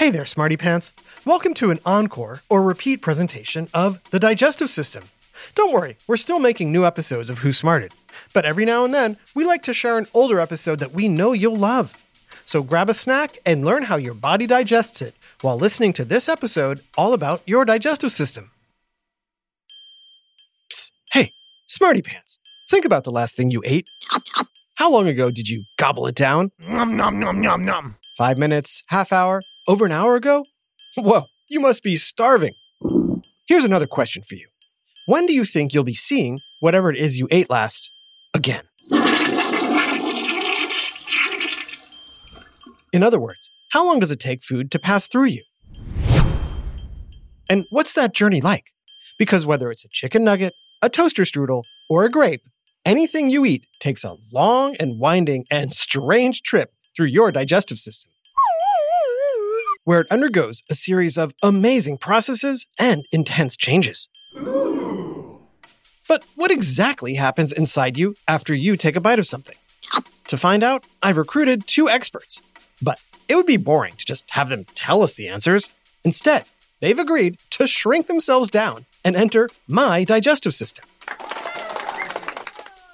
Hey there, Smarty Pants. Welcome to an encore or repeat presentation of the digestive system. Don't worry, we're still making new episodes of Who Smarted, but every now and then we like to share an older episode that we know you'll love. So grab a snack and learn how your body digests it while listening to this episode all about your digestive system. Psst, hey, Smarty Pants, think about the last thing you ate. How long ago did you gobble it down? Nom nom nom nom nom. Five minutes, half hour, over an hour ago? Whoa, you must be starving. Here's another question for you. When do you think you'll be seeing whatever it is you ate last again? In other words, how long does it take food to pass through you? And what's that journey like? Because whether it's a chicken nugget, a toaster strudel, or a grape, anything you eat takes a long and winding and strange trip through your digestive system, where it undergoes a series of amazing processes and intense changes. But what exactly happens inside you after you take a bite of something? To find out, I've recruited two experts, but it would be boring to just have them tell us the answers. Instead, they've agreed to shrink themselves down and enter my digestive system.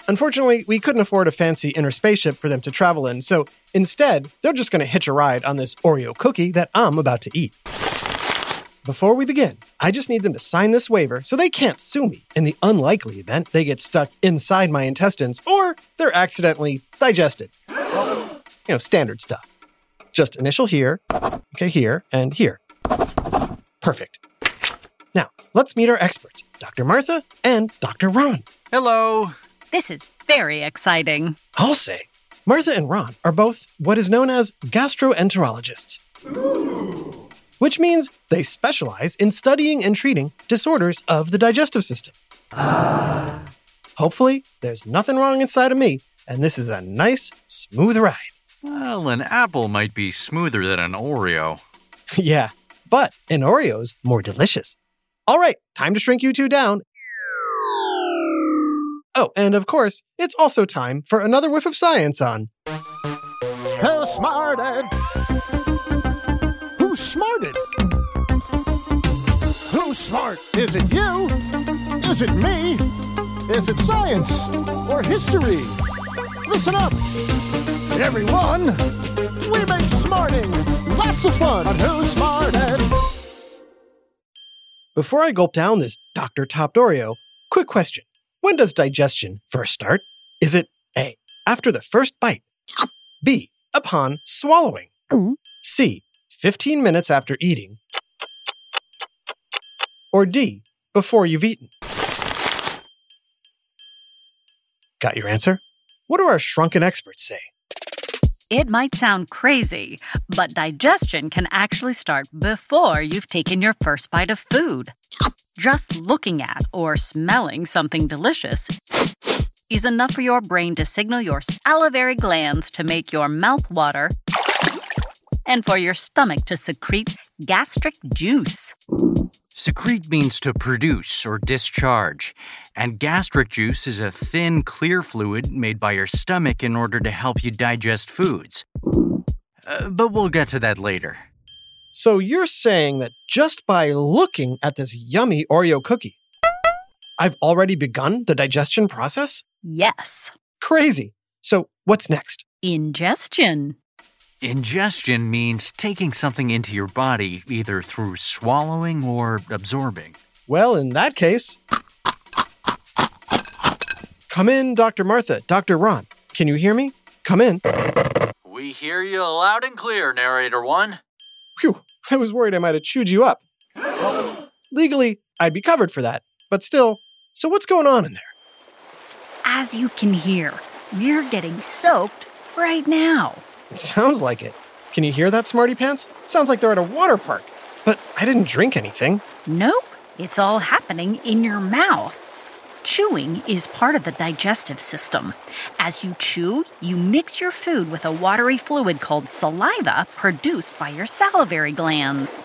Unfortunately, we couldn't afford a fancy inner spaceship for them to travel in, so instead, they're just going to hitch a ride on this Oreo cookie that I'm about to eat. Before we begin, I just need them to sign this waiver so they can't sue me in the unlikely event they get stuck inside my intestines or they're accidentally digested. You know, standard stuff. Just initial here, okay, here, and here. Perfect. Now, let's meet our experts, Dr. Martha and Dr. Ron. Hello. This is very exciting. I'll say, Martha and Ron are both what is known as gastroenterologists, which means they specialize in studying and treating disorders of the digestive system. Hopefully, there's nothing wrong inside of me, and this is a nice, smooth ride. Well, an apple might be smoother than an Oreo. yeah, but an Oreo's more delicious. All right, time to shrink you two down. Oh, and of course, it's also time for another whiff of science on Who smarted? Who smarted? Who's smart? Is it you? Is it me? Is it science or history? Listen up, everyone. We make smarting lots of fun on Who Smarted. Before I gulp down this Dr. Topped Oreo, quick question. When does digestion first start? Is it A, after the first bite? B, upon swallowing? C, 15 minutes after eating? Or D, before you've eaten? Got your answer? What do our shrunken experts say? It might sound crazy, but digestion can actually start before you've taken your first bite of food. Just looking at or smelling something delicious is enough for your brain to signal your salivary glands to make your mouth water and for your stomach to secrete gastric juice. Secrete means to produce or discharge, and gastric juice is a thin, clear fluid made by your stomach in order to help you digest foods. Uh, but we'll get to that later. So you're saying that just by looking at this yummy Oreo cookie, I've already begun the digestion process? Yes, Crazy. So what's next? ingestion. Ingestion means taking something into your body either through swallowing or absorbing. Well, in that case, come in, Dr. Martha, Dr. Ron. Can you hear me? Come in. We hear you loud and clear, Narrator One. Phew, I was worried I might have chewed you up. Legally, I'd be covered for that, but still, so what's going on in there? As you can hear, we're getting soaked right now. It sounds like it. Can you hear that, Smarty Pants? Sounds like they're at a water park. But I didn't drink anything. Nope, it's all happening in your mouth. Chewing is part of the digestive system. As you chew, you mix your food with a watery fluid called saliva produced by your salivary glands.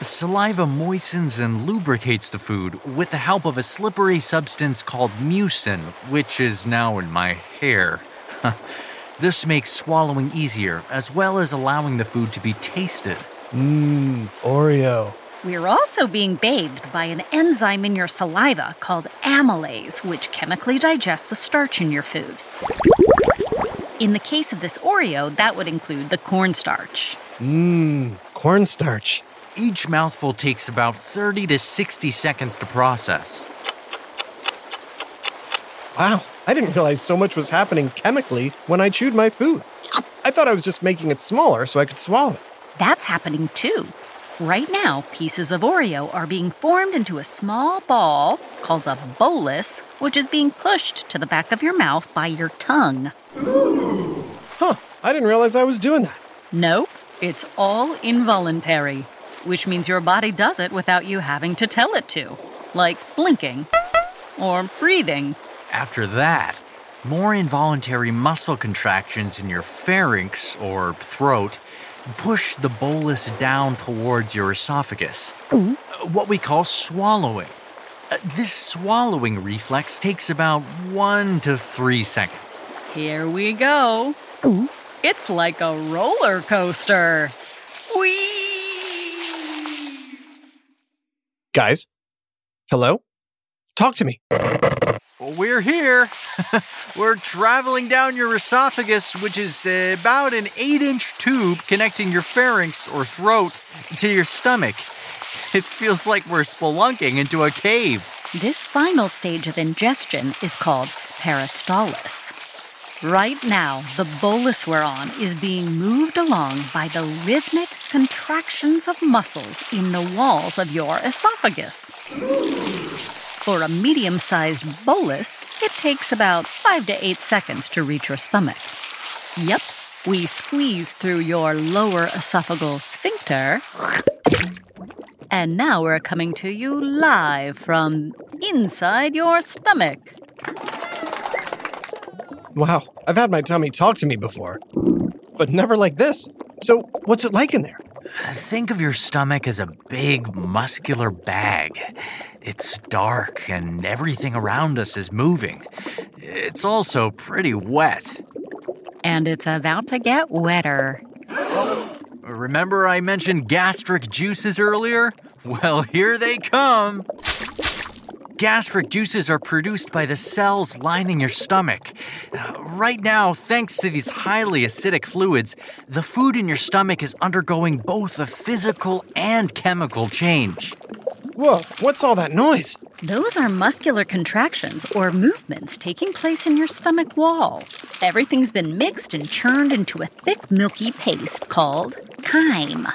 Saliva moistens and lubricates the food with the help of a slippery substance called mucin, which is now in my hair. this makes swallowing easier, as well as allowing the food to be tasted. Mmm, Oreo. We're also being bathed by an enzyme in your saliva called amylase, which chemically digests the starch in your food. In the case of this Oreo, that would include the cornstarch. Mmm, cornstarch. Each mouthful takes about 30 to 60 seconds to process. Wow, I didn't realize so much was happening chemically when I chewed my food. I thought I was just making it smaller so I could swallow it. That's happening too. Right now, pieces of Oreo are being formed into a small ball called a bolus, which is being pushed to the back of your mouth by your tongue. Huh, I didn't realize I was doing that. Nope, it's all involuntary, which means your body does it without you having to tell it to, like blinking or breathing. After that, more involuntary muscle contractions in your pharynx or throat push the bolus down towards your esophagus, what we call swallowing. Uh, This swallowing reflex takes about one to three seconds. Here we go. It's like a roller coaster. Whee! Guys? Hello? Talk to me. We're here. We're traveling down your esophagus, which is uh, about an 8 inch tube connecting your pharynx or throat to your stomach. It feels like we're spelunking into a cave. This final stage of ingestion is called peristalsis. Right now, the bolus we're on is being moved along by the rhythmic contractions of muscles in the walls of your esophagus. For a medium sized bolus, it takes about 5 to 8 seconds to reach your stomach. Yep, we squeeze through your lower esophageal sphincter. And now we're coming to you live from inside your stomach. Wow, I've had my tummy talk to me before, but never like this. So, what's it like in there? Think of your stomach as a big muscular bag. It's dark and everything around us is moving. It's also pretty wet. And it's about to get wetter. Remember, I mentioned gastric juices earlier? Well, here they come. Gastric juices are produced by the cells lining your stomach. Uh, right now, thanks to these highly acidic fluids, the food in your stomach is undergoing both a physical and chemical change. Whoa, what's all that noise? Those are muscular contractions or movements taking place in your stomach wall. Everything's been mixed and churned into a thick, milky paste called chyme.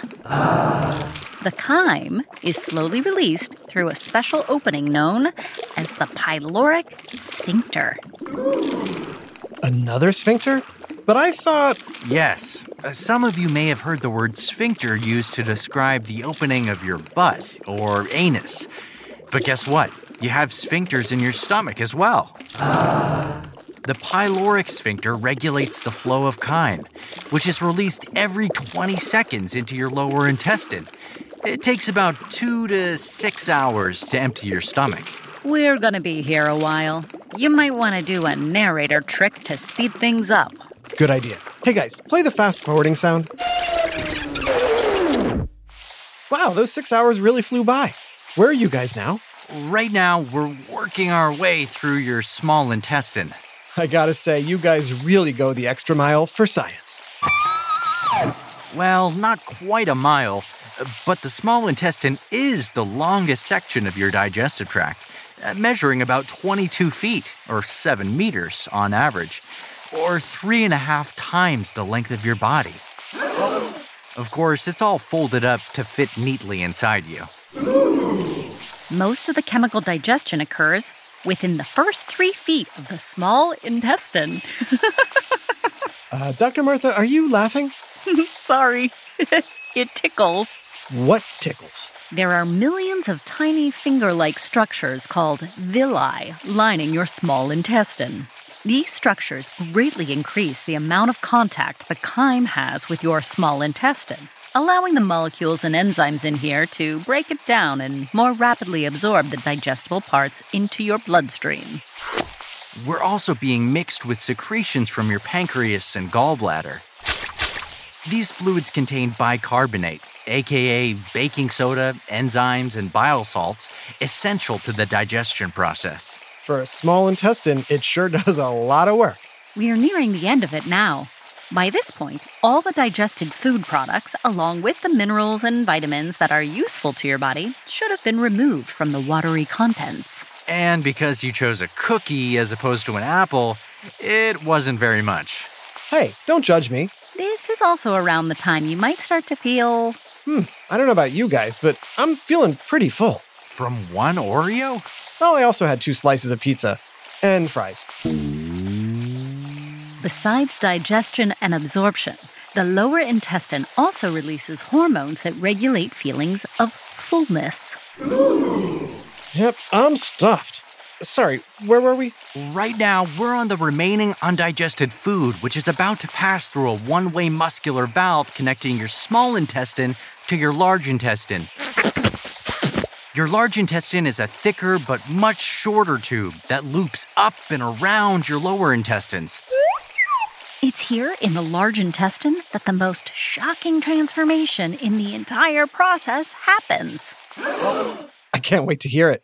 The chyme is slowly released through a special opening known as the pyloric sphincter. Another sphincter? But I thought. Yes, uh, some of you may have heard the word sphincter used to describe the opening of your butt or anus. But guess what? You have sphincters in your stomach as well. The pyloric sphincter regulates the flow of chyme, which is released every 20 seconds into your lower intestine. It takes about two to six hours to empty your stomach. We're gonna be here a while. You might want to do a narrator trick to speed things up. Good idea. Hey guys, play the fast forwarding sound. Wow, those six hours really flew by. Where are you guys now? Right now, we're working our way through your small intestine. I gotta say, you guys really go the extra mile for science. Well, not quite a mile, but the small intestine is the longest section of your digestive tract, uh, measuring about 22 feet, or 7 meters on average, or three and a half times the length of your body. Of course, it's all folded up to fit neatly inside you. Most of the chemical digestion occurs within the first three feet of the small intestine. Uh, Dr. Martha, are you laughing? Sorry, it tickles. What tickles? There are millions of tiny finger like structures called villi lining your small intestine. These structures greatly increase the amount of contact the chyme has with your small intestine, allowing the molecules and enzymes in here to break it down and more rapidly absorb the digestible parts into your bloodstream. We're also being mixed with secretions from your pancreas and gallbladder. These fluids contain bicarbonate, aka baking soda, enzymes, and bile salts, essential to the digestion process. For a small intestine, it sure does a lot of work. We are nearing the end of it now. By this point, all the digested food products, along with the minerals and vitamins that are useful to your body, should have been removed from the watery contents. And because you chose a cookie as opposed to an apple, it wasn't very much. Hey, don't judge me. This is also around the time you might start to feel. Hmm, I don't know about you guys, but I'm feeling pretty full. From one Oreo? Well, I also had two slices of pizza and fries. Besides digestion and absorption, the lower intestine also releases hormones that regulate feelings of fullness. Yep, I'm stuffed. Sorry, where were we? Right now, we're on the remaining undigested food, which is about to pass through a one way muscular valve connecting your small intestine to your large intestine. Your large intestine is a thicker but much shorter tube that loops up and around your lower intestines. It's here in the large intestine that the most shocking transformation in the entire process happens. I can't wait to hear it.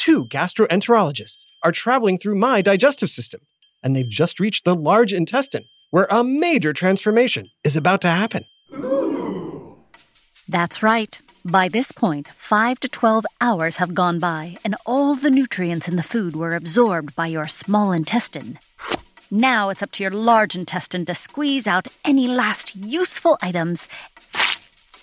two gastroenterologists are traveling through my digestive system. and they've just reached the large intestine, where a major transformation is about to happen. That's right. By this point, 5 to 12 hours have gone by, and all the nutrients in the food were absorbed by your small intestine. Now it's up to your large intestine to squeeze out any last useful items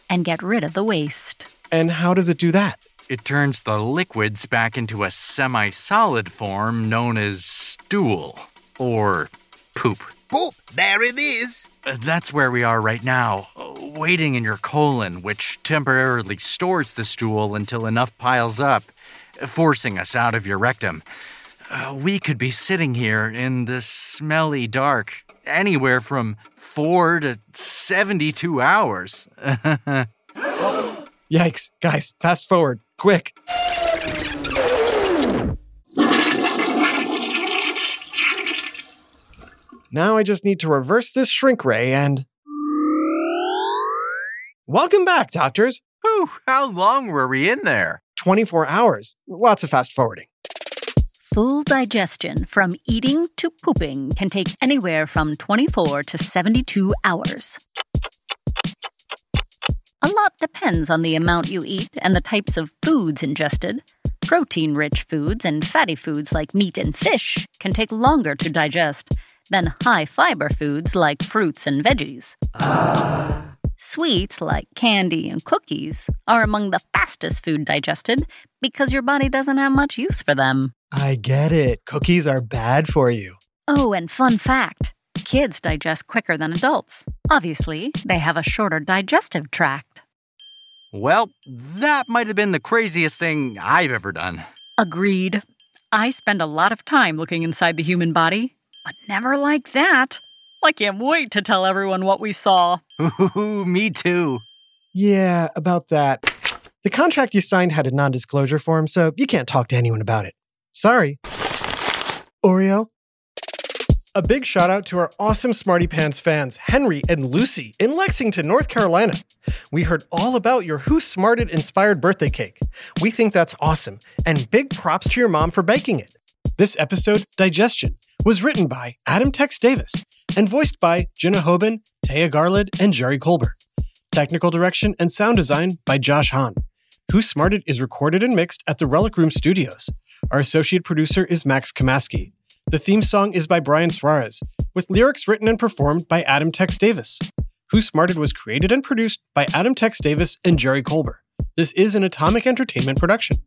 and get rid of the waste. And how does it do that? It turns the liquids back into a semi solid form known as stool or poop. Poop, there it is. Uh, That's where we are right now, waiting in your colon, which temporarily stores the stool until enough piles up, forcing us out of your rectum. Uh, we could be sitting here in this smelly dark anywhere from four to 72 hours. Yikes, guys, fast forward, quick. Now I just need to reverse this shrink ray and. Welcome back, doctors. Whew, how long were we in there? 24 hours. Lots of fast forwarding. Full digestion from eating to pooping can take anywhere from 24 to 72 hours. A lot depends on the amount you eat and the types of foods ingested. Protein rich foods and fatty foods like meat and fish can take longer to digest than high fiber foods like fruits and veggies. Sweets like candy and cookies are among the fastest food digested because your body doesn't have much use for them. I get it. Cookies are bad for you. Oh, and fun fact kids digest quicker than adults. Obviously, they have a shorter digestive tract. Well, that might have been the craziest thing I've ever done. Agreed. I spend a lot of time looking inside the human body, but never like that. I can't wait to tell everyone what we saw. Ooh, me too. Yeah, about that. The contract you signed had a non disclosure form, so you can't talk to anyone about it. Sorry. Oreo? A big shout out to our awesome Smarty Pants fans, Henry and Lucy, in Lexington, North Carolina. We heard all about your Who Smarted inspired birthday cake. We think that's awesome, and big props to your mom for baking it. This episode, Digestion, was written by Adam Tex Davis and voiced by Jenna Hoban, Taya Garland, and Jerry Colbert. Technical direction and sound design by Josh Hahn. Who Smarted is recorded and mixed at the Relic Room Studios. Our associate producer is Max Kamaski. The theme song is by Brian Suarez, with lyrics written and performed by Adam Tex Davis. Who Smarted was created and produced by Adam Tex Davis and Jerry Colbert. This is an Atomic Entertainment production.